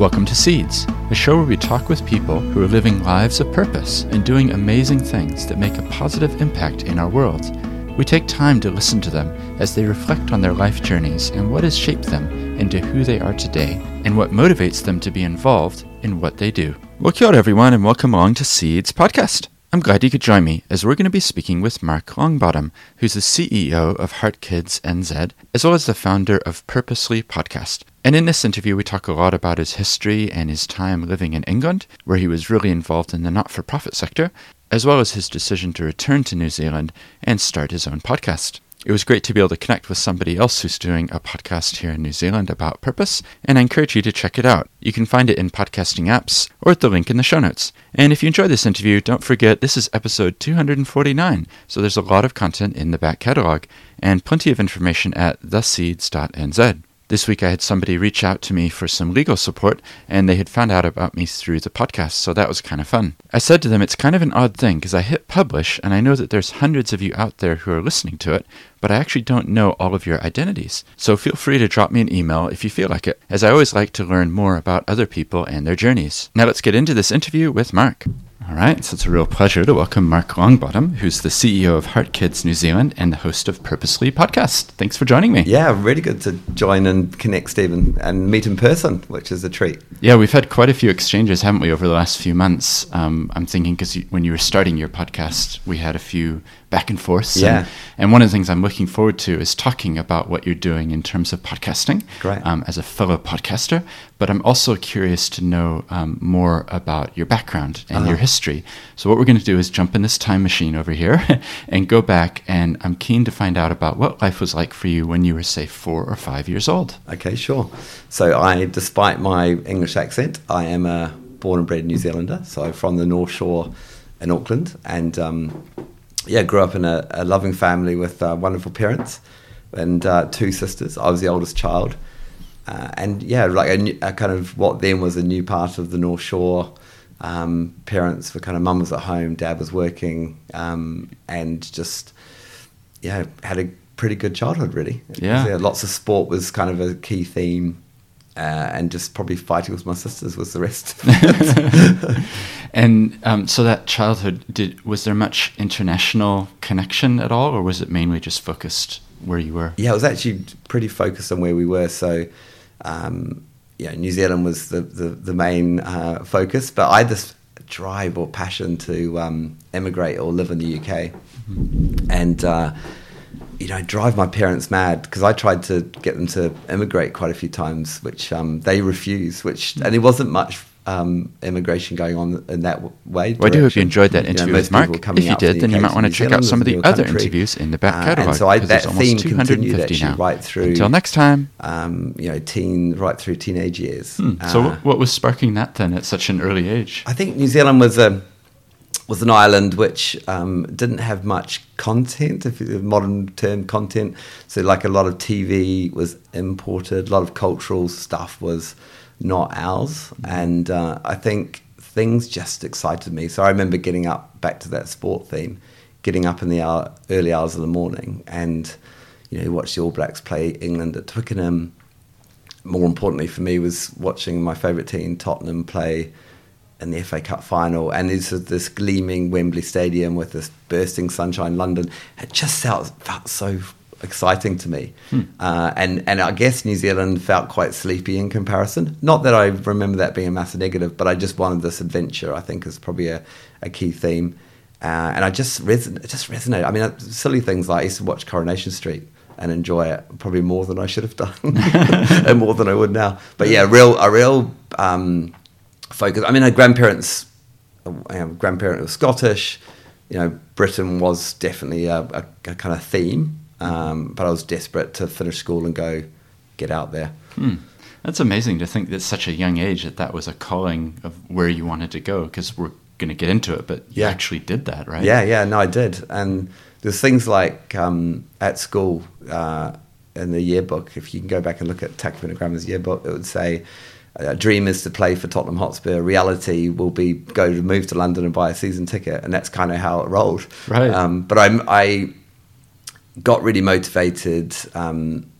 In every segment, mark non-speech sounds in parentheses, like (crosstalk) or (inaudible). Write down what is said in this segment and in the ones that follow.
Welcome to Seeds, a show where we talk with people who are living lives of purpose and doing amazing things that make a positive impact in our world. We take time to listen to them as they reflect on their life journeys and what has shaped them into who they are today and what motivates them to be involved in what they do. Well, kia everyone, and welcome along to Seeds Podcast. I'm glad you could join me as we're going to be speaking with Mark Longbottom, who's the CEO of Heart Kids NZ, as well as the founder of Purposely Podcast. And in this interview, we talk a lot about his history and his time living in England, where he was really involved in the not for profit sector, as well as his decision to return to New Zealand and start his own podcast. It was great to be able to connect with somebody else who's doing a podcast here in New Zealand about purpose, and I encourage you to check it out. You can find it in podcasting apps or at the link in the show notes. And if you enjoyed this interview, don't forget this is episode 249, so there's a lot of content in the back catalog and plenty of information at theseeds.nz. This week, I had somebody reach out to me for some legal support, and they had found out about me through the podcast, so that was kind of fun. I said to them, It's kind of an odd thing because I hit publish, and I know that there's hundreds of you out there who are listening to it, but I actually don't know all of your identities. So feel free to drop me an email if you feel like it, as I always like to learn more about other people and their journeys. Now, let's get into this interview with Mark. All right, so it's a real pleasure to welcome Mark Longbottom, who's the CEO of Heart Kids New Zealand and the host of Purposely Podcast. Thanks for joining me. Yeah, really good to join and connect, Stephen, and meet in person, which is a treat. Yeah, we've had quite a few exchanges, haven't we, over the last few months? Um, I'm thinking because when you were starting your podcast, we had a few back and forth. Yeah. And, and, one of the things I'm looking forward to is talking about what you're doing in terms of podcasting Great. Um, as a fellow podcaster. But I'm also curious to know um, more about your background and Uh-huh. your history. So, what we're going to do is jump in this time machine over here (laughs) and go back. And I'm keen to find out about what life was like for you when you were, say, four or five years old. Okay, sure. So, I, despite my English accent, I am a born and bred New Zealander. So, from the North Shore in Auckland, and um, yeah, grew up in a, a loving family with uh, wonderful parents and uh, two sisters. I was the oldest child, uh, and yeah, like a, a kind of what then was a new part of the North Shore. Um, parents were kind of mum was at home, dad was working, um, and just yeah, had a pretty good childhood really. Yeah. lots of sport was kind of a key theme. Uh, and just probably fighting with my sisters was the rest. (laughs) (laughs) and um, so that childhood, did was there much international connection at all, or was it mainly just focused where you were? Yeah, it was actually pretty focused on where we were. So, um, yeah, New Zealand was the the, the main uh, focus, but I had this drive or passion to um, emigrate or live in the UK, mm-hmm. and. Uh, you know, drive my parents mad because I tried to get them to immigrate quite a few times, which um, they refused. Which and it wasn't much um, immigration going on in that way. Well, I do hope you enjoyed that interview you know, with Mark. If you did, then you might want to check out some of the other country. interviews in the back uh, catalogue. and so I, that theme continued actually now. right through. Until next time. Um, you know, teen right through teenage years. Hmm. Uh, so, what, what was sparking that then at such an early age? I think New Zealand was a was an island which um, didn't have much content, if modern term content. So, like a lot of TV was imported, a lot of cultural stuff was not ours. And uh, I think things just excited me. So, I remember getting up, back to that sport theme, getting up in the hour, early hours of the morning and, you know, watch the All Blacks play England at Twickenham. More importantly for me was watching my favourite team, Tottenham, play in the FA Cup final, and this this gleaming Wembley Stadium with this bursting sunshine, London. It just felt, felt so exciting to me, hmm. uh, and and I guess New Zealand felt quite sleepy in comparison. Not that I remember that being a massive negative, but I just wanted this adventure. I think is probably a, a key theme, uh, and I just reson- it just resonated. I mean, silly things like I used to watch Coronation Street and enjoy it probably more than I should have done, (laughs) and more than I would now. But yeah, real a real. Um, focus. I mean, her grandparents, you know, grandparent was Scottish. You know, Britain was definitely a, a, a kind of theme. Um, but I was desperate to finish school and go get out there. Hmm. That's amazing to think that such a young age that that was a calling of where you wanted to go. Because we're going to get into it, but you Yeah. actually did that, right? Yeah, yeah, no, I did. And there's things like um, at school uh, in the yearbook, if you can go back and look at Takapuna Grammar's yearbook, it would say, uh, dream is to play for Tottenham Hotspur. Reality will be go to move to London and buy a season ticket, and that's kind of how it rolled. Right. Um, but I, I got really motivated. Um,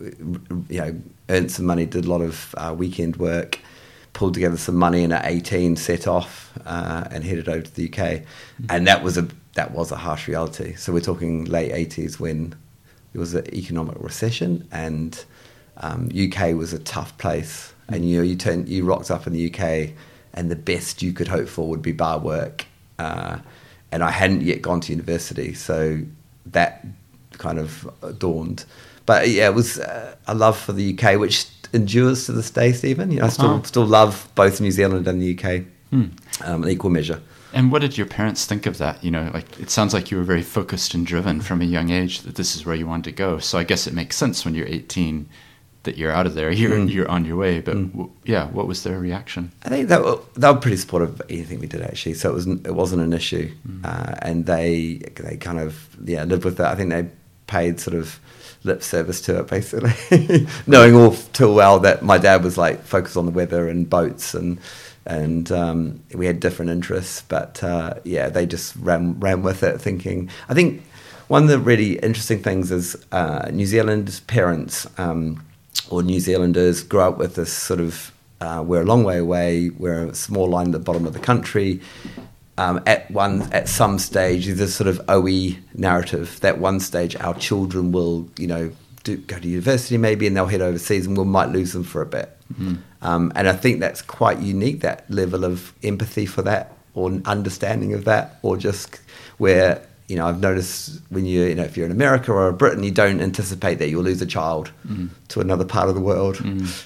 you know, earned some money, did a lot of uh, weekend work, pulled together some money and at 18 set off uh, and headed over to the UK. And that was a that was a harsh reality. So we're talking late 80s when there was an economic recession and um, UK was a tough place. And you know, you turn you rocked up in the UK, and the best you could hope for would be bar work. Uh, and I hadn't yet gone to university, so that kind of dawned. But yeah, it was uh, a love for the UK, which endures to this day, Stephen. You know, I still Oh. still love both New Zealand and the UK Hmm. um, in equal measure. And what did your parents think of that? You know, like it sounds like you were very focused and driven from a young age that this is where you wanted to go. So I guess it makes sense when you're 18 that you're out of there, (laughs) you're Mm. you're on your way. But w- yeah, what was their reaction? I think they were, they were pretty supportive of anything we did actually, so it was it wasn't an issue, uh, and they they kind of yeah lived with that. I think they paid sort of lip service to it basically, (laughs) knowing all too well that my dad was like focused on the weather and boats and and um, we had different interests, but uh, yeah, they just ran ran with it, thinking. I think one of the really interesting things is uh, New Zealand parents. Um, or New Zealanders grow up with this sort of uh, we're a long way away, we're a small line at the bottom of the country. Um, at one at some stage, there's this sort of OE narrative that one stage our children will, you know, do, go to university maybe, and they'll head overseas, and we might lose them for a bit. Um, and I think that's quite unique that level of empathy for that, or understanding of that, or just where you know I've noticed when you you know if you're in America or Britain, you don't anticipate that you'll lose a child to another part of the world.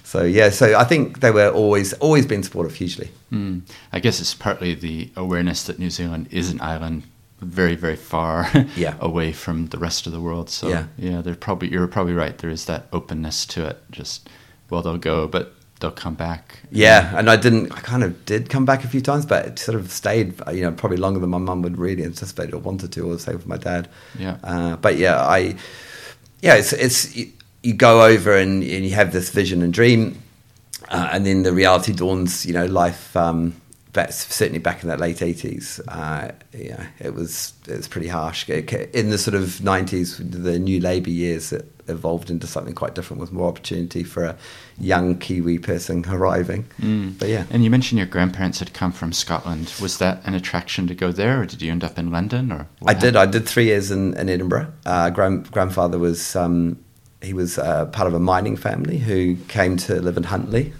So yeah, so I think they were always always been supportive hugely. Mm. I guess it's partly the awareness that New Zealand is an island very, very far (laughs) Yeah. away from the rest of the world. So Yeah. yeah, they're probably you're probably right. There is that openness to it. Just well, they'll go, but they'll come back. Yeah, and I didn't. I kind of did come back a few times, but it sort of stayed. You know, probably longer than my mum would really anticipate or wanted to, or the same with my dad. Yeah. Uh, but yeah, I. Yeah, it's it's you, you go over and, and you have this vision and dream, uh, and then the reality dawns. You know, life. Um, back, certainly back in that late eighties, uh, yeah, it was it was pretty harsh. In the sort of nineties, the new Labour years, it evolved into something quite different with more opportunity for a young Kiwi person arriving. Mm. But yeah, And you mentioned your grandparents had come from Scotland. Was that an attraction to go there, or did you end up in London? Or I did. I did three years in, in Edinburgh. Uh, grand, grandfather was um, he was uh, part of a mining family who came to live in Huntly.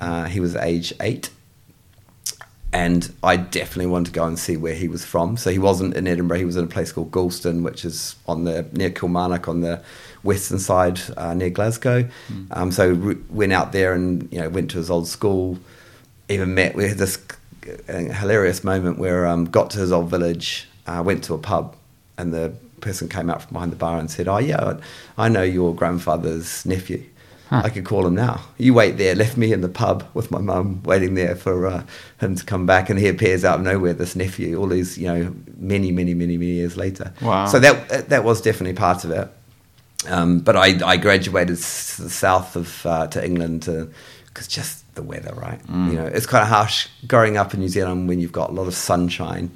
Uh, he was age eight, and I definitely wanted to go and see where he was from. So he wasn't in Edinburgh. He was in a place called Galston, which is on the near Kilmarnock on the western side uh, near Glasgow. Um, so we went out there and you know went to his old school. Even met. We had this uh, hilarious moment where um, got to his old village, uh, went to a pub, and the person came out from behind the bar and said, "Oh yeah, I know your grandfather's nephew." Huh. I could call him now. You wait there. Left me in the pub with my mum, waiting there for uh, him to come back, and he appears out of nowhere. This nephew, all these, you know, many, many, many, many years later. Wow. So that that was definitely part of it. Um, but I, I graduated s- south of uh, to England because just the weather, right? You know, it's kind of harsh growing up in New Zealand when you've got a lot of sunshine,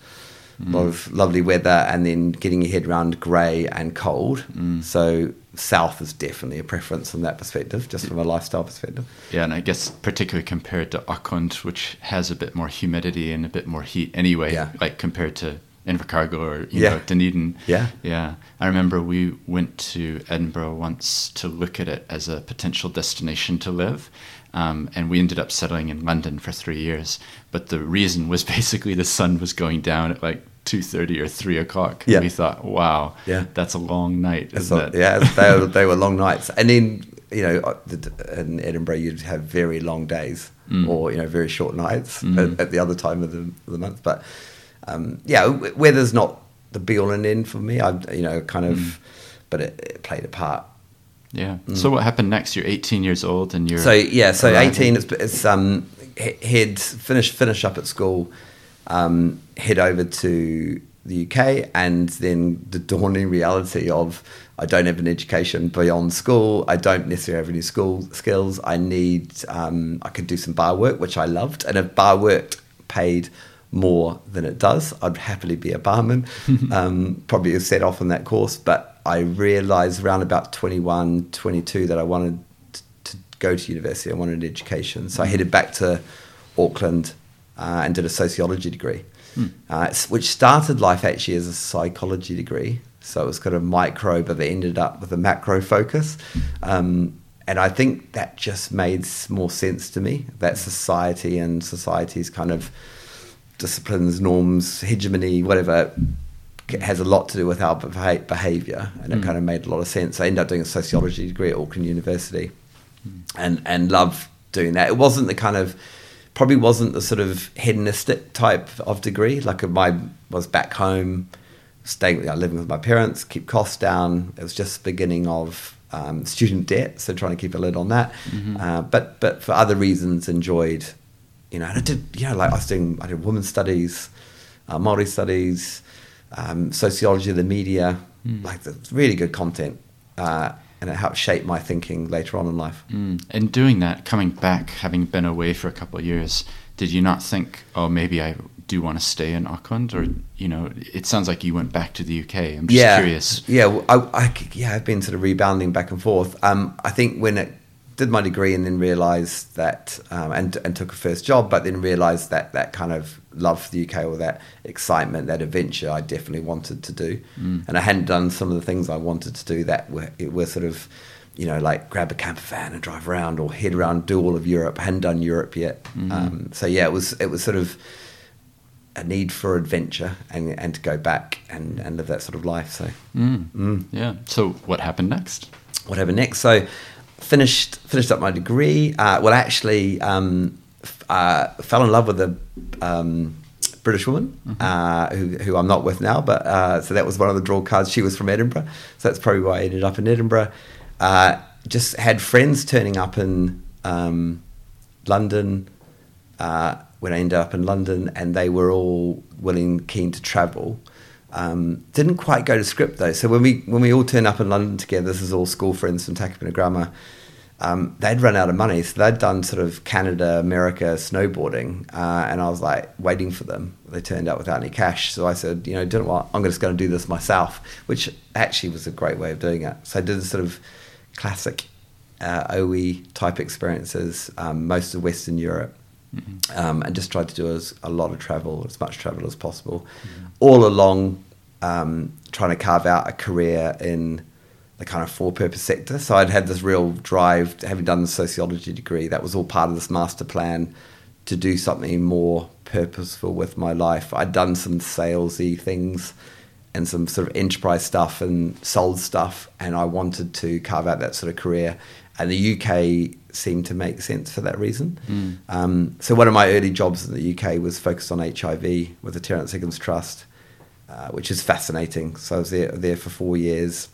a lot of lovely weather, and then getting your head around grey and cold. Mm. So south is definitely a preference from that perspective, just from a lifestyle perspective. Yeah, and I guess particularly compared to Auckland, which has a bit more humidity and a bit more heat anyway, Yeah. like compared to Invercargill or you Yeah. know Dunedin. Yeah. yeah. I remember we went to Edinburgh once to look at it as a potential destination to live. Um, and we ended up settling in London for three years. But the reason was (laughs) basically the sun was going down at like two thirty or three o'clock. Yeah. And we thought, wow, Yeah. that's a long night, isn't not- it? yeah, they were, they were (laughs) long nights, and then you know uh, in Edinburgh you'd have very long days Mm. or you know very short nights Mm. at, at the other time of the, of the month. But um, yeah, weather's not the be all and end for me. I you know kind of, Mm. but it, it played a part. Yeah. So what happened next? You're 18 years old and you're So yeah, so arriving. eighteen. It's, it's um he- head finish finish up at school, um, head over to the UK, and then the dawning reality of I don't have an education beyond school. I don't necessarily have any school skills. I need um, I could do some bar work, which I loved, and if bar work paid more than it does, I'd happily be a barman. (laughs) um, probably set off on that course, but I realised around about 21, 22 that I wanted to go to university. I wanted an education, so I headed back to Auckland uh, and did a sociology degree, Hmm. uh, which started life actually as a psychology degree. So it was kind of micro, but it ended up with a macro focus. Um, and I think that just made more sense to me. That society and society's kind of disciplines, norms, hegemony, whatever, has a lot to do with our behavior. And it Mm. kind of made a lot of sense. I ended up doing a sociology degree at Auckland University Hmm. and, and love doing that. It wasn't the kind of, probably wasn't the sort of hedonistic type of degree. Like my was back home, staying, you know, living with my parents, keep costs down. It was just the beginning of um, student debt, so trying to keep a lid on that. Mhm. Uh, but but for other reasons, enjoyed. You know, and I did. You know, like I was doing. I did women's studies, uh, Maori studies, um, sociology of the media. Mm. Like the really good content, uh, and it helped shape my thinking later on in life. Mm. And doing that, coming back, having been away for a couple of years, did you not think, oh, maybe I do want to stay in Auckland? Or, you know, it sounds like you went back to the UK. I'm just yeah, curious. Yeah, well, I, I, yeah, I've been sort of rebounding back and forth. Um, I think when it did my degree and then realised that, um, and and took a first job, but then realised that that kind of love for the UK or that excitement, that adventure, I definitely wanted to do, Mm. and I hadn't done some of the things I wanted to do that were were sort of. You know, like grab a camper van and drive around, or head around, do all of Europe. I hadn't done Europe yet, Mhm. um, so yeah, it was it was sort of a need for adventure and and to go back and, and live that sort of life. So Mm. Mm. Yeah. So what happened next? what happened next? So finished finished up my degree. Uh, well, actually, um, f- uh, fell in love with a um, British woman uh, who, who I'm not with now. But uh, so that was one of the draw cards. She was from Edinburgh, so that's probably why I ended up in Edinburgh. Uh, just had friends turning up in um, London uh, when I ended up in London, and they were all willing, keen to travel. Um, didn't quite go to script though. So when we when we all turned up in London together, this is all school friends from Takapuna Grammar. Um, they'd run out of money, so they'd done sort of Canada, America snowboarding, uh, and I was like waiting for them. They turned up without any cash, so I said, you know, do you know what? I'm just going to do this myself, which actually was a great way of doing it. So I did sort of classic uh, OE type experiences, um, most of Western Europe, Mhm. um, and just tried to do as, a lot of travel, as much travel as possible, all along um, trying to carve out a career in the kind of for-purpose sector. So I'd had this real drive, having done the sociology degree, that was all part of this master plan to do something more purposeful with my life. I'd done some salesy things and some sort of enterprise stuff and sold stuff, and I wanted to carve out that sort of career. And the UK seemed to make sense for that reason. Mm. Um, so one of my early jobs in the UK was focused on HIV with the Terence Higgins Trust, uh, which is fascinating. So I was there, there for four years.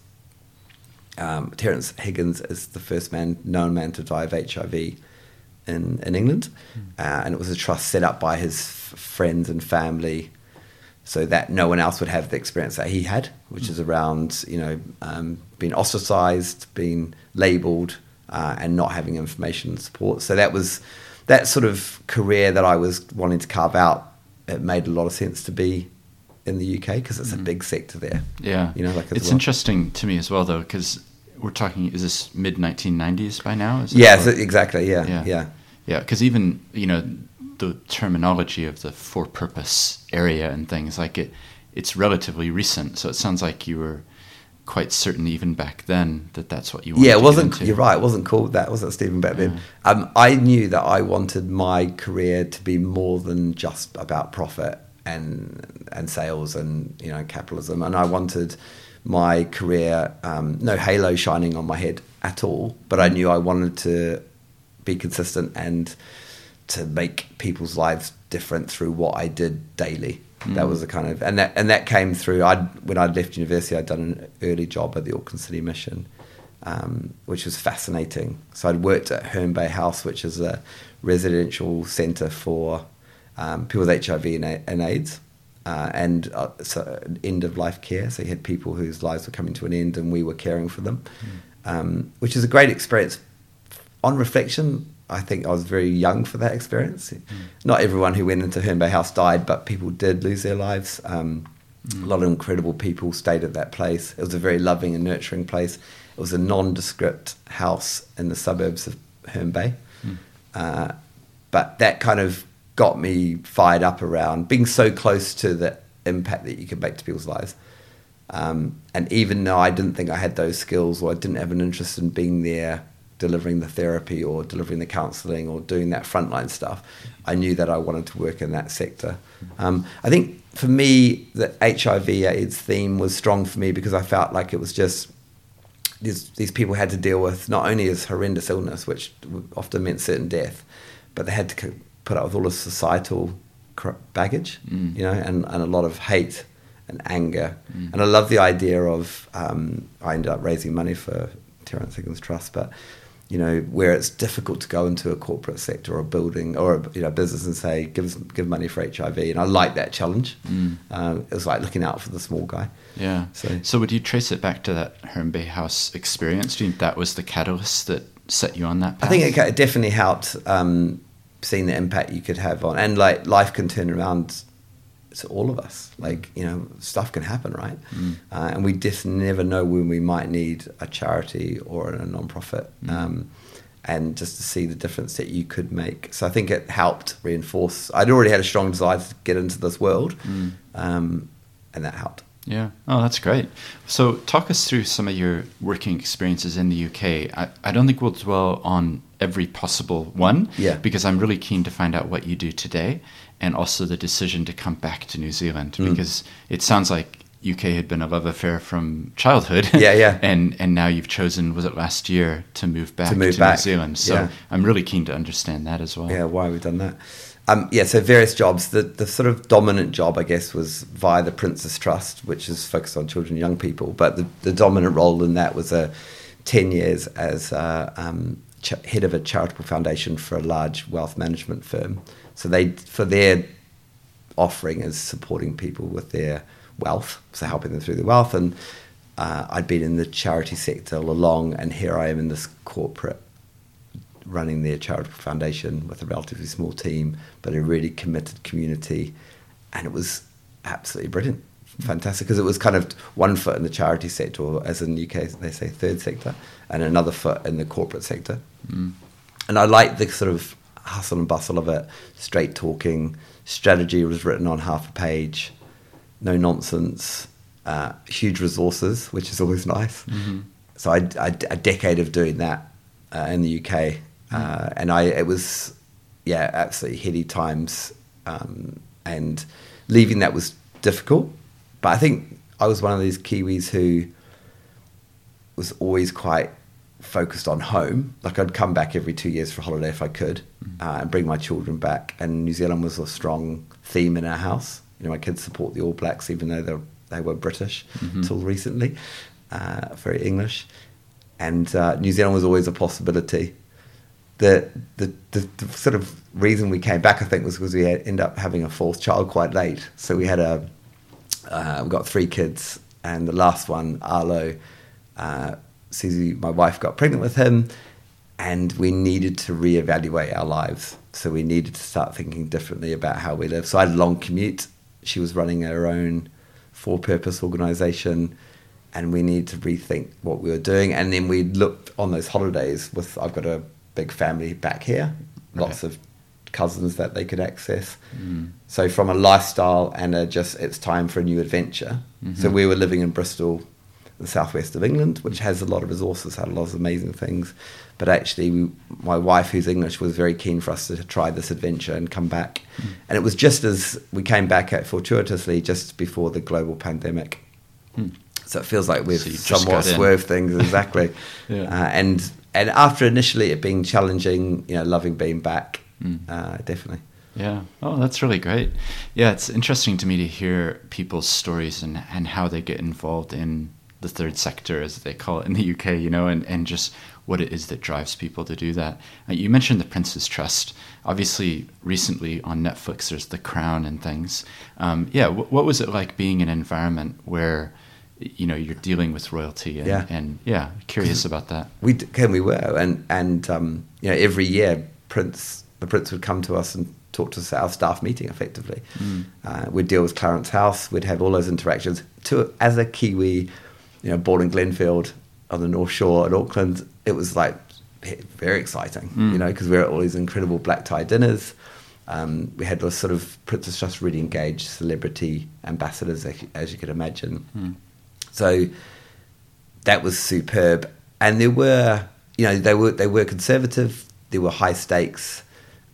Um, Terence Higgins is the first man, known man to die of HIV in, in England. Uh, and it was a trust set up by his f- friends and family so that no one else would have the experience that he had, which is around, you know, um, being ostracized, being labeled, uh, and not having information and support. So that was that sort of career that I was wanting to carve out. It made a lot of sense to be in the UK because it's a big sector there. Yeah. You know, like it's well. interesting to me as well, though, because we're talking, is this mid 1990s by now? Is? Yeah, so exactly. Yeah, Yeah. yeah. Yeah, because even you know the terminology of the for-purpose area and things like it, it's relatively recent. So it sounds like you were quite certain even back then that that's what you wanted. yeah, it wasn't. You're right. It wasn't called that. Was it Stephen back then? Yeah. Um, I knew that I wanted my career to be more than just about profit and and sales and you know capitalism, and I wanted my career um, no halo shining on my head at all. But I knew I wanted to be consistent and to make people's lives different through what I did daily. That Mm. was the kind of and that and that came through. I when I left university, I'd done an early job at the Auckland City Mission, um, which was fascinating. So I'd worked at Herne Bay House, which is a residential centre for um, people with HIV and, A- and AIDS. Uh, and uh, so end of life care. So you had people whose lives were coming to an end, and we were caring for them, um, which is a great experience. On reflection, I think I was very young for that experience. Not everyone who went into Herne Bay House died, but people did lose their lives. Um, A lot of incredible people stayed at that place. It was a very loving and nurturing place. It was a nondescript house in the suburbs of Herne Bay. Uh, but that kind of got me fired up around being so close to the impact that you can make to people's lives. Um, and even though I didn't think I had those skills or I didn't have an interest in being there delivering the therapy or delivering the counselling or doing that frontline stuff, I knew that I wanted to work in that sector. Um, I think for me, the HIV AIDS theme was strong for me because I felt like it was just these, these people had to deal with not only this horrendous illness, which often meant certain death, but they had to put up with all the societal baggage, mm. you know, and, and a lot of hate and anger. Mm. And I love the idea of, um, I ended up raising money for Terence Higgins Trust, but you know, where it's difficult to go into a corporate sector or a building or a you know, business and say, give, us, give money for HIV. And I like that challenge. Mm. Um, it was like looking out for the small guy. Yeah. So, so would you trace it back to that Herne Bay House experience? Do you think that was the catalyst that set you on that path? I think it, it definitely helped um, seeing the impact you could have on, and like life can turn around to all of us. Like you know, stuff can happen, right? Mm. Uh, and we just never know when we might need a charity or a non-profit. Mm. Um, and just to see the difference that you could make. So I think it helped reinforce. I'd already had a strong desire to get into this world, mm. um, and that helped. Yeah. Oh, that's great. So, talk us through some of your working experiences in the UK. I, I don't think we'll dwell on every possible one. Yeah. Because I'm really keen to find out what you do today and also the decision to come back to New Zealand mm. because it sounds like UK had been a love affair from childhood. (laughs) Yeah, yeah. and and now you've chosen was it last year to move back to, move to back. New Zealand. So yeah. I'm really keen to understand that as well. Yeah, why we've done that. Um, yeah, so various jobs. The the sort of dominant job, I guess, was via the Prince's Trust, which is focused on children and young people. But the, the dominant role in that was a ten years as uh, um, ch- head of a charitable foundation for a large wealth management firm. So they for their offering is supporting people with their wealth, so helping them through their wealth. And uh, I'd been in the charity sector all along, and here I am in this corporate running their charitable foundation with a relatively small team, but a really committed community. And it was absolutely brilliant, fantastic, because it was kind of one foot in the charity sector, or as in the UK they say third sector, and another foot in the corporate sector. Mm. And I like the sort of hustle and bustle of it, straight talking. Strategy was written on half a page, no nonsense, uh, huge resources, which is always (laughs) nice. Mm-hmm. So I, I, a decade of doing that uh, in the UK uh, and I it was yeah absolutely heady times, um, and leaving that was difficult. But I think I was one of these Kiwis who was always quite focused on home. Like I'd come back every two years for a holiday if I could, mm. uh, and bring my children back. And New Zealand was a strong theme in our house. You know, my kids support the All Blacks, even though they they were British mm-hmm. until recently, uh, very English. And uh, New Zealand was always a possibility the, the, the, the, sort of reason we came back, I think, was because we had, ended up having a fourth child quite late. So we had a, uh, we got three kids, and the last one, Arlo, uh, Susie, my wife, got pregnant with him, and we needed to reevaluate our lives. So we needed to start thinking differently about how we live. So I had a long commute. She was running her own for-purpose organisation and we needed to rethink what we were doing. And then we looked on those holidays with I've got a big family back here, lots of cousins that they could access. Mm. So from a lifestyle and a just it's time for a new adventure. Mm-hmm. So we were living in Bristol, the southwest of England, which has a lot of resources, had a lot of amazing things. But actually, we, my wife, who's English, was very keen for us to try this adventure and come back. Mm. And it was just as we came back at fortuitously just before the global pandemic. Mm. So it feels like we've so somewhat swerved things exactly. (laughs) yeah. uh, and and after initially it being challenging, you know, loving being back, mm. uh, definitely. Yeah. Oh, that's really great. Yeah, it's interesting to me to hear people's stories and, and how they get involved in the third sector, as they call it in the UK, you know, and, and just what it is that drives people to do that. Uh, you mentioned the Prince's Trust. Obviously, recently on Netflix, there's The Crown and things. Um, yeah, w- what was it like being in an environment where you know you're dealing with royalty and yeah, and, yeah curious about that we can we were and and um, you know every year prince the prince would come to us and talk to us at our staff meeting effectively mm. uh, we'd deal with clarence house we'd have all those interactions to as a kiwi you know born in glenfield on the north shore in auckland it was like very exciting, you know, because we're at all these incredible black tie dinners. Um, we had those sort of Prince's Trust really engaged celebrity ambassadors, as you- could imagine. So that was superb. And there were, you know, they were they were conservative. There were high stakes.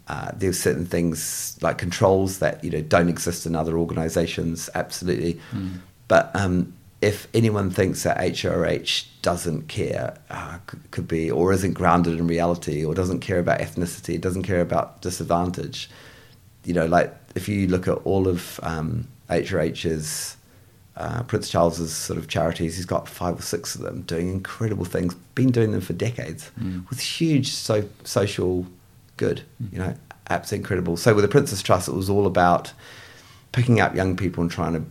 Uh, there were certain things like controls that you know don't exist in other organisations. Absolutely. But um, if anyone thinks that HRH doesn't care, uh, could, be, or isn't grounded in reality, or doesn't care about ethnicity, doesn't care about disadvantage, you know, like if you look at all of um, HRH's uh, Prince Charles's sort of charities, he's got five or six of them doing incredible things, been doing them for decades with huge so, social good, you know, absolutely incredible. So with the Prince's Trust, it was all about picking up young people and trying to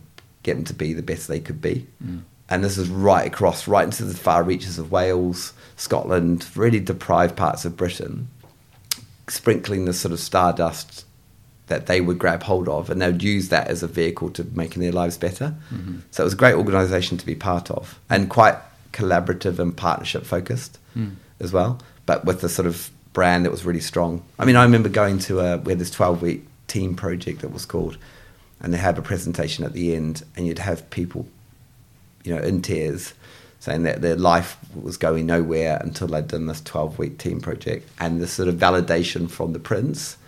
get them to be the best they could be. Mm. And this is right across, right into the far reaches of Wales, Scotland, really deprived parts of Britain, sprinkling this sort of stardust that they would grab hold of, and they would use that as a vehicle to making their lives better. Mm-hmm. So it was a great organisation to be part of, and quite collaborative and partnership focused mm. as well, but with the sort of brand that was really strong. I mean, I remember going to a we had this twelve week team project that was called, and they had a presentation at the end, and you'd have people, you know, in tears. Saying that their life was going nowhere until they'd done this 12 week team project. And the sort of validation from the prince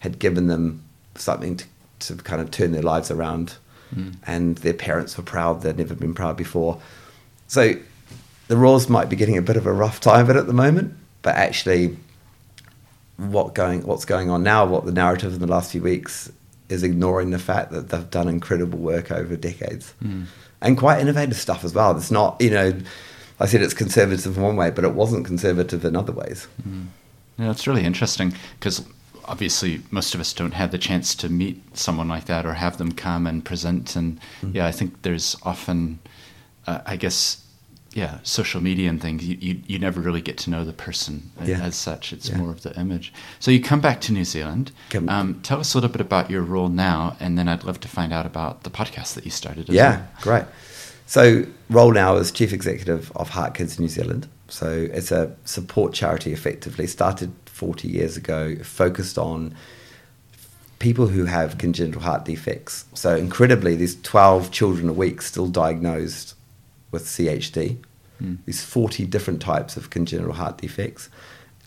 had given them something to, to kind of turn their lives around. Mm. And their parents were proud. They'd never been proud before. So the Royals might be getting a bit of a rough time of it at the moment, but actually, what going what's going on now, what the narrative in the last few weeks is ignoring the fact that they've done incredible work over decades hmm. and quite innovative stuff as well. It's not, you know, I said it's conservative in one way, but it wasn't conservative in other ways. Hmm. Yeah, it's really interesting because obviously most of us don't have the chance to meet someone like that or have them come and present. And hmm. yeah, I think there's often, uh, I guess, yeah, social media and things. You, you you never really get to know the person Yeah. as such. It's Yeah. more of the image. So you come back to New Zealand. Um, tell us a little bit about your role now, and then I'd love to find out about the podcast that you started. As Yeah, well. great. So, role now as chief executive of Heart Kids New Zealand. So, it's a support charity effectively, started 40 years ago, focused on people who have congenital heart defects. So, incredibly, there's 12 children a week still diagnosed with CHD. There's 40 different types of congenital heart defects.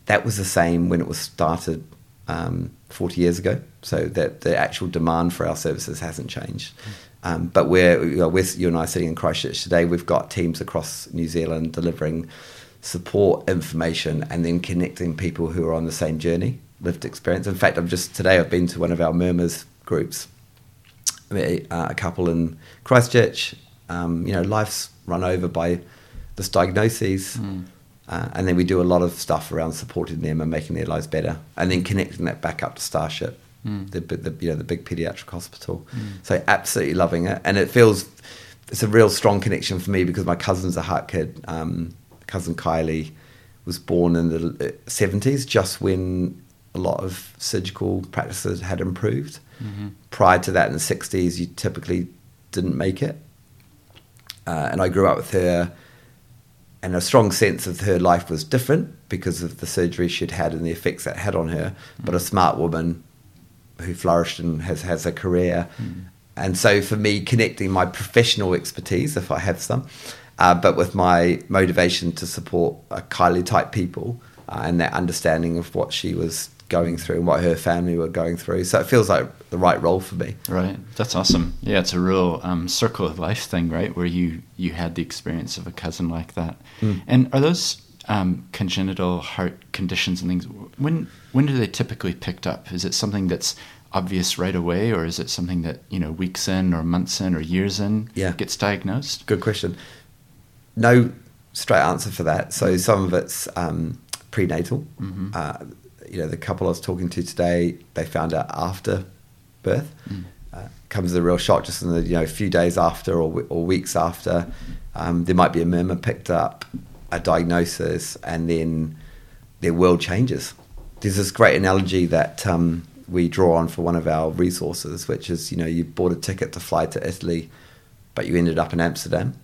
That was the same when it was started um, 40 years ago. So that the actual demand for our services hasn't changed. Um, but we're, you, know, we're, you and I are sitting in Christchurch today. We've got teams across New Zealand delivering support, information, and then connecting people who are on the same journey, lived experience. In fact, I've just today I've been to one of our murmurs groups, a, uh, a couple in Christchurch. Um, you know, life's run over by this diagnoses. Uh, and then we do a lot of stuff around supporting them and making their lives better, and then connecting that back up to Starship, the, the you know the big pediatric hospital. So absolutely loving it, and it feels it's a real strong connection for me because my cousin's a heart kid. Um, cousin Kylie was born in the seventies, just when a lot of surgical practices had improved. Prior to that, in the sixties, you typically didn't make it, uh, and I grew up with her and a strong sense of her life was different because of the surgery she'd had and the effects that had on her. But a smart woman who flourished and has has a career, and so for me, connecting my professional expertise, if I have some, uh, but with my motivation to support uh, Kylie type people uh, and that understanding of what she was going through and what her family were going through. So it feels like the right role for me. Right, that's awesome. Yeah, it's a real um, circle of life thing, right? Where you you had the experience of a cousin like that. And are those um, congenital heart conditions and things? When when do they typically picked up? Is it something that's obvious right away, or is it something that you know weeks in, or months in, or years in Yeah. gets diagnosed? Good question. No straight answer for that. So some of it's um, prenatal. Uh, you know, the couple I was talking to today, they found out after birth. Uh, comes as a real shock, just in the you know a few days after or, or weeks after. Um, there might be a murmur picked up, a diagnosis, and then their world changes. There's this great analogy that um, we draw on for one of our resources, which is you know you bought a ticket to fly to Italy, but you ended up in Amsterdam.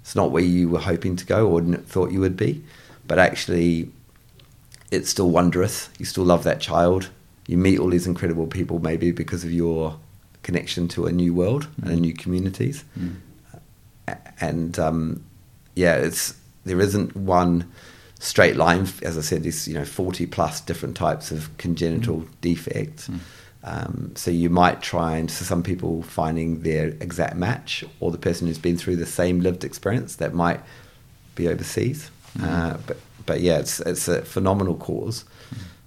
It's not where you were hoping to go or thought you would be, but actually it's still wondrous. You still love that child. You meet all these incredible people, maybe because of your connection to a new world mm. and new communities. Mm. And um, yeah, it's there isn't one straight line. As I said, there's you know forty plus different types of congenital mm. defects. Mm. Um, so you might try and so some people finding their exact match or the person who's been through the same lived experience that might be overseas. Mm. Uh, but but yeah, it's it's a phenomenal cause,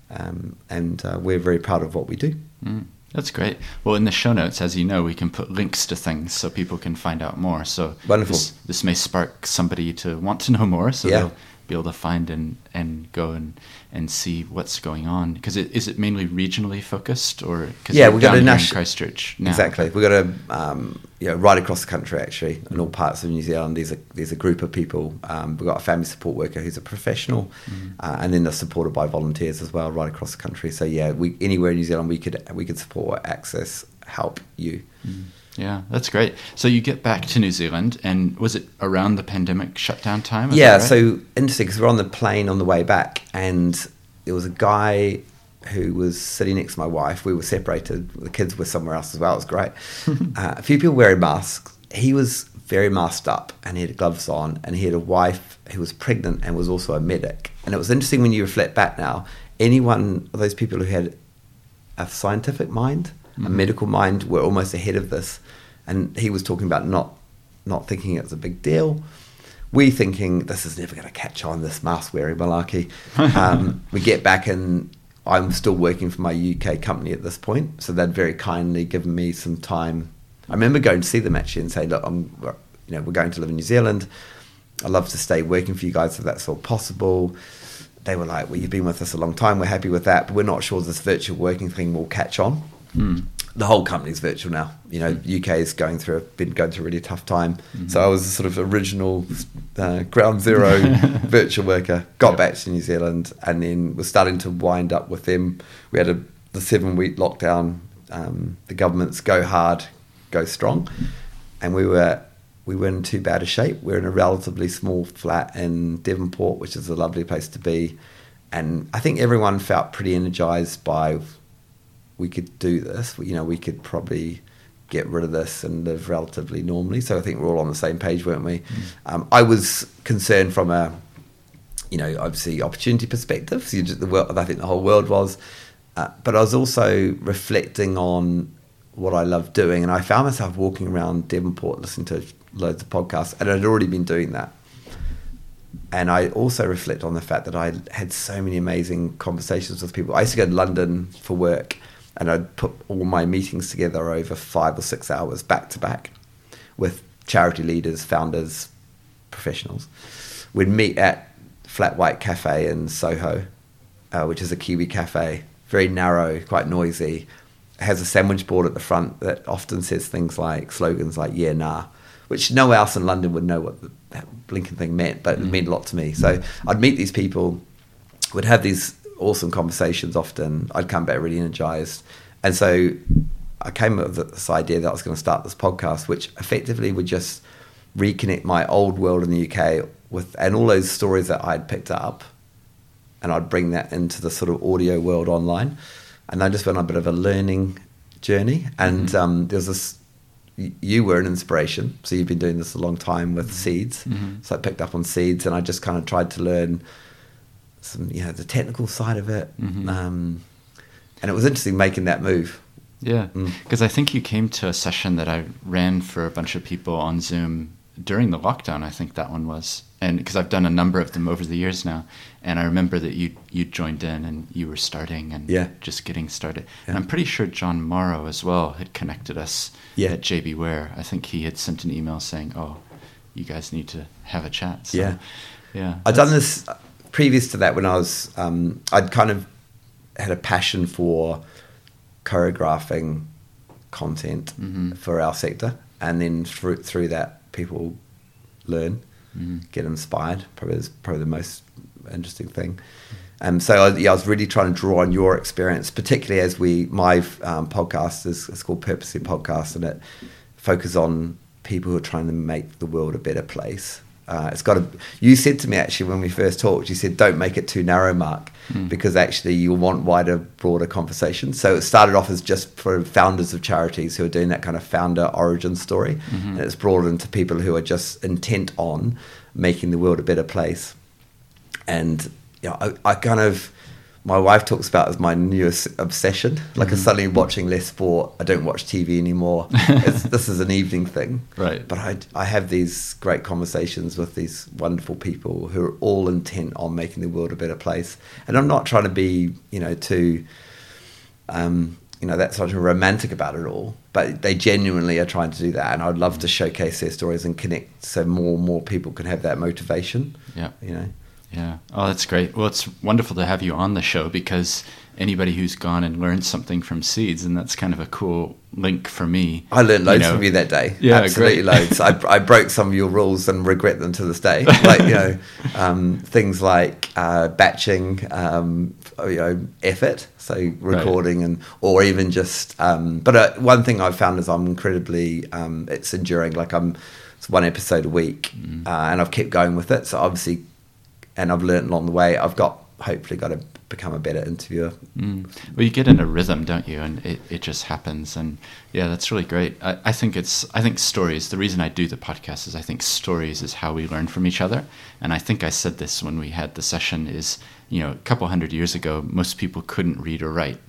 um, and uh, we're very proud of what we do. Mm. That's great. Well, in the show notes, as you know, we can put links to things so people can find out more. So wonderful. This, this may spark somebody to want to know more. So yeah. they'll be able to find and, and go and, and see what's going on? Because it, is it mainly regionally focused, or yeah, we've got a national Christchurch now. exactly. We've got a um, you know, right across the country actually, in all parts of New Zealand. There's a there's a group of people. Um, we've got a family support worker who's a professional, mm. uh, and then they're supported by volunteers as well, right across the country. So yeah, we anywhere in New Zealand we could we could support, access, help you. Mm. Yeah, that's great. So you get back to New Zealand, and was it around the pandemic shutdown time? yeah, right? so interesting because we're on the plane on the way back, and there was a guy who was sitting next to my wife. We were separated. The kids were somewhere else as well. It was great. (laughs) uh, a few people wearing masks. He was very masked up, and he had gloves on, and he had a wife who was pregnant and was also a medic. And it was interesting when you reflect back now. Anyone of those people who had a scientific mind mm. a medical mind were almost ahead of this. And he was talking about not not thinking it was a big deal. We thinking this is never going to catch on this mask wearing malarkey. (laughs) Um, we get back and I'm still working for my UK company at this point, so they'd very kindly given me some time. I remember going to see them actually and saying, "Look, I'm, you know, we're going to live in New Zealand. I'd love to stay working for you guys if that's all possible." They were like, "Well, you've been with us a long time. We're happy with that, but we're not sure this virtual working thing will catch on." Mm. The whole company's virtual now. You know, mm. UK is going through been going through a really tough time. Mm-hmm. So I was a sort of original uh, ground zero (laughs) virtual worker. Got yep. back to New Zealand and then was starting to wind up with them. We had a the seven week lockdown. Um, the government's go hard, go strong, and we were we were in too bad a shape. We're in a relatively small flat in Devonport, which is a lovely place to be. And I think everyone felt pretty energized by we could do this. You know, we could probably get rid of this and live relatively normally. So I think we're all on the same page, weren't we? Mm. Um, I was concerned from a, you know, obviously opportunity perspective. So just, the world, I think the whole world was, uh, but I was also reflecting on what I love doing, and I found myself walking around Devonport listening to loads of podcasts, and I'd already been doing that. And I also reflect on the fact that I had so many amazing conversations with people. I used to go to London for work, and I'd put all my meetings together over five or six hours back to back with charity leaders, founders, professionals. We'd meet at Flat White Cafe in Soho, uh, which is a Kiwi cafe, very narrow, quite noisy. It has a sandwich board at the front that often says things like slogans like "Yeah, nah," which no one else in London would know what the, that blinking thing meant, but mm. it meant a lot to me. So I'd meet these people, would have these awesome conversations often. I'd come back really energized. And so I came up with this idea that I was going to start this podcast, which effectively would just reconnect my old world in the UK with, and all those stories that I'd picked up, and I'd bring that into the sort of audio world online. And I just went on a bit of a learning journey. And mm-hmm. um, there's this, you were an inspiration. So you've been doing this a long time with seeds. Mm-hmm. So I picked up on seeds and I just kind of tried to learn some, you know, the technical side of it. Mm-hmm. Um, and it was interesting making that move. Yeah, because mm. I think you came to a session that I ran for a bunch of people on Zoom during the lockdown. I think that one was, and because I've done a number of them over the years now, and I remember that you you joined in and you were starting and yeah. just getting started. Yeah. And I'm pretty sure John Morrow as well had connected us yeah. at JBWere. I think he had sent an email saying, "Oh, you guys need to have a chat." So, yeah, yeah. I've done this previous to that when I was um, I'd kind of had a passion for choreographing content mm-hmm. for our sector, and then through through that, people learn, mm-hmm. get inspired. Probably is probably the most interesting thing. Um, so I, yeah, I was really trying to draw on your experience, particularly as we my um, podcast is it's called Purposely Podcast, and it focuses on people who are trying to make the world a better place. Uh, it's got to. You said to me actually when we first talked, you said don't make it too narrow, Mark, Mm. because actually you want wider, broader conversation. So it started off as just for founders of charities who are doing that kind of founder origin story, Mm-hmm. and it's broadened to people who are just intent on making the world a better place. And you know, I, I kind of. My wife talks about it as my newest obsession. Like, I'm suddenly watching less sport. I don't watch TV anymore. (laughs) This is an evening thing. Right. But I, I have these great conversations with these wonderful people who are all intent on making the world a better place. And I'm not trying to be, you know, too, um, you know, that's sort of romantic about it all. But they genuinely are trying to do that. And I'd love to showcase their stories and connect so more and more people can have that motivation. Yeah. You know, Yeah. Oh, that's great. Well, it's wonderful to have you on the show because anybody who's gone and learned something from seeds, and that's kind of a cool link for me. I learned loads know. from you that day. Yeah, absolutely loads. I, I broke some of your rules and regret them to this day. (laughs) Like you know, um, things like uh, batching, um, you know, effort, so recording and or even just. Um, but uh, one thing I've found is I'm incredibly um, it's enduring. Like I'm it's one episode a week, Mm. uh, and I've kept going with it. So obviously, and I've learned along the way. I've got hopefully got to become a better interviewer. Mm. Well, you get in a rhythm, don't you? And it, it just happens. And yeah, that's really great. I, I think it's, I think stories, the reason I do the podcast is I think stories is how we learn from each other. And I think I said this when we had the session is, you know, a couple hundred years ago, most people couldn't read or write.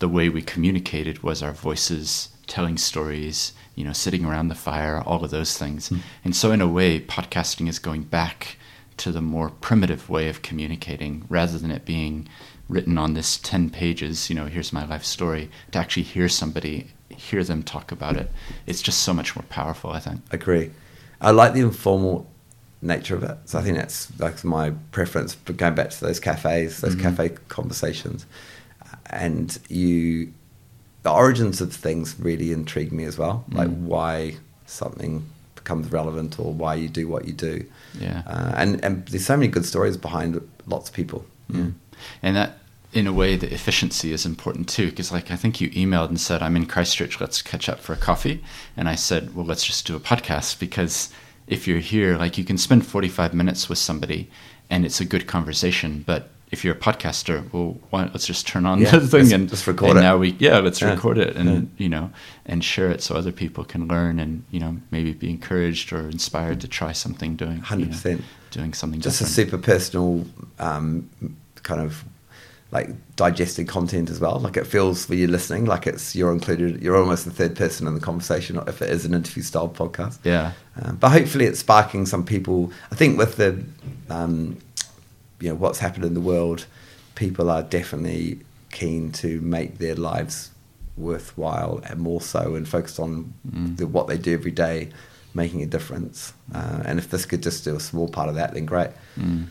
The way we communicated was our voices telling stories, you know, sitting around the fire, all of those things. And so, in a way, podcasting is going back to the more primitive way of communicating rather than it being written on this 10 pages, you know, here's my life story, to actually hear somebody, hear them talk about it. It's just so much more powerful, I think. I agree. I like the informal nature of it. So I think that's like my preference. But going back to those cafes, those Mhm. cafe conversations, and you, the origins of things really intrigue me as well. Like Mm. why something becomes relevant or why you do what you do. Yeah. Uh, and and there's so many good stories behind lots of people. Mm. And that, in a way, the efficiency is important too. Because, like, I think you emailed and said, I'm in Christchurch, let's catch up for a coffee. And I said, well, let's just do a podcast. Because if you're here, like, you can spend 45 minutes with somebody and it's a good conversation. But if you're a podcaster, well, why, let's just turn on Yeah, the thing let's- and let's record and it. Now we, yeah, let's Yeah. record it and, Yeah. you know, and share it so other people can learn and, you know, maybe be encouraged or inspired to try something doing, you know, 100%. doing something Just a super personal um, kind of like digested content as well. Like it feels when you're listening, like it's you're included. You're almost the third person in the conversation if it is an interview style podcast. Yeah. Um, but hopefully, it's sparking some people. I think with the um, you know what's happened in the world, people are definitely keen to make their lives worthwhile and more so, and focus on Mm. the, what they do every day, making a difference. Uh, and if this could just do a small part of that, then great. Mm.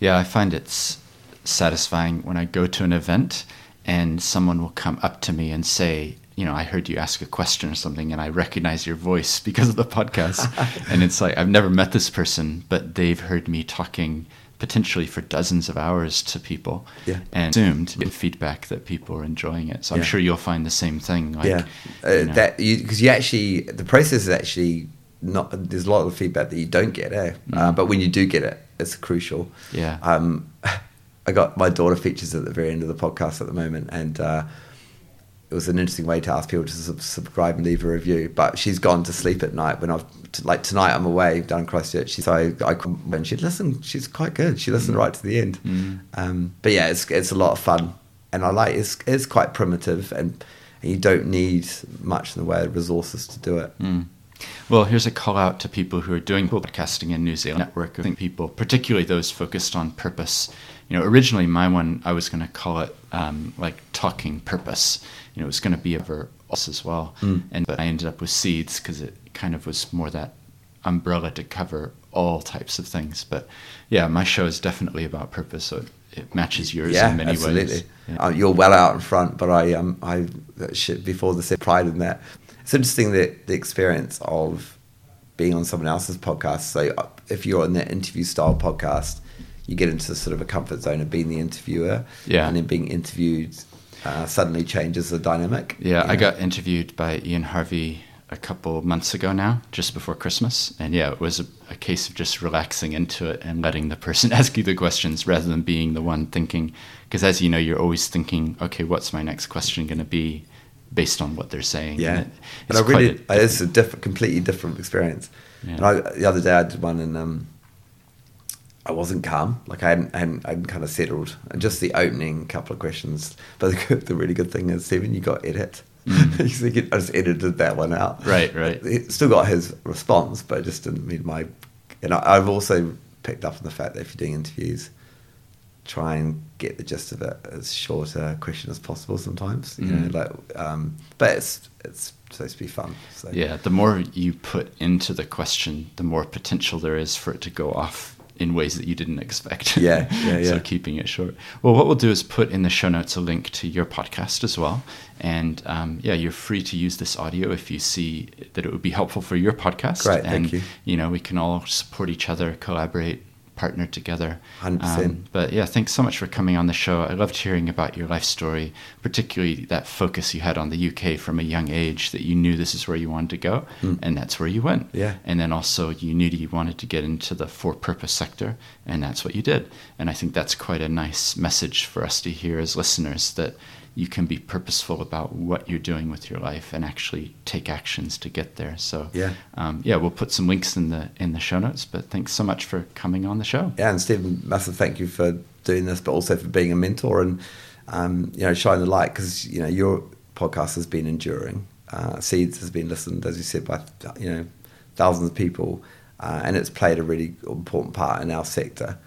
Yeah, I find it's satisfying when I go to an event and someone will come up to me and say, you know, I heard you ask a question or something and I recognize your voice (laughs) because of the podcast. (laughs) and it's like, I've never met this person, but they've heard me talking potentially for dozens of hours to people Yeah. and assumed get feedback that people are enjoying it. So I'm Yeah. sure you'll find the same thing. Like, yeah, uh, you know. that because you, actually the process is actually not. There's a lot of feedback that you don't get, eh? Uh, Mm. but when you do get it, it's crucial. Yeah. Um, (laughs) I got my daughter features at the very end of the podcast at the moment, and uh, it was an interesting way to ask people to sub- subscribe and leave a review. But she's gone to sleep at night when I've t- like tonight I'm away down in Christchurch. She, so I, I couldn't- and she'd listen. She's quite good. She listened right to the end. Mm. Um, but yeah, it's it's a lot of fun, and I like it's it's quite primitive, and, and you don't need much in the way of resources to do it. Mm. Well, here's a call out to people who are doing podcasting in New Zealand network. I think people, particularly those focused on purpose. You know, originally my one, I was going to call it um, like talking purpose. You know, it was going to be over us as well. Mm. And but I ended up with seeds because it kind of was more that umbrella to cover all types of things. But yeah, my show is definitely about purpose, so it, it matches yours yeah, in many absolutely. ways. Yeah. Uh, you're well out in front, but I um I shit before the said pride in that. It's interesting that the experience of being on someone else's podcast. So uh, if you're on the interview style podcast, you get into sort of a comfort zone of being the interviewer, Yeah. and then being interviewed uh, suddenly changes the dynamic. Yeah, I know? got interviewed by Ian Harvey a couple months ago now, just before Christmas. And yeah, it was a, a, case of just relaxing into it and letting the person (laughs) ask you the questions rather than being the one thinking. Because as you know, you're always thinking, okay, what's my next question going to be based on what they're saying? Yeah. And, it, and I really, a, it's a different, completely different experience. Yeah. And I, the other day I did one and um, I wasn't calm. Like I hadn't, I hadn't, I hadn't kind of settled. And just the opening couple of questions. But (laughs) the, the really good thing is, Stephen, you got edit. Mm. (laughs) I just edited that one out. Right, right. It still got his response, but it just didn't meet my. And I, I've also picked up on the fact that if you're doing interviews, try and get the gist of it as short a question as possible. Sometimes, you mm. know, like, um, but it's it's supposed to be fun. So. Yeah, the more you put into the question, the more potential there is for it to go off in ways that you didn't expect. Yeah, yeah, (laughs) yeah. so keeping it short. Well, what we'll do is put in the show notes a link to your podcast as well. And um, yeah, you're free to use this audio if you see that it would be helpful for your podcast. Great, and, thank you. You know, we can all support each other, collaborate, partner together. 100%. Um, but yeah, thanks so much for coming on the show. I loved hearing about your life story, particularly that focus you had on the UK from a young age that you knew this is where you wanted to go mm. and that's where you went. Yeah. And then also you knew you wanted to get into the for purpose sector and that's what you did. And I think that's quite a nice message for us to hear as listeners that you can be purposeful about what you're doing with your life and actually take actions to get there. So yeah, um, yeah, we'll put some links in the in the show notes. But thanks so much for coming on the show. Yeah, and Stephen, massive thank you for doing this, but also for being a mentor and um, you know shining the light because you know your podcast has been enduring. Uh, Seeds has been listened, as you said, by you know thousands of people, uh, and it's played a really important part in our sector.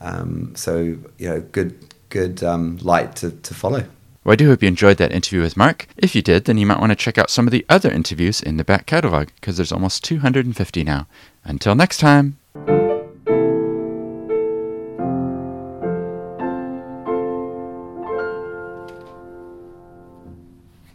Um, so you know, good good um, light to, to follow. Well, I do hope you enjoyed that interview with Mark. If you did, then you might want to check out some of the other interviews in the back catalogue, because there's almost 250 now. Until next time.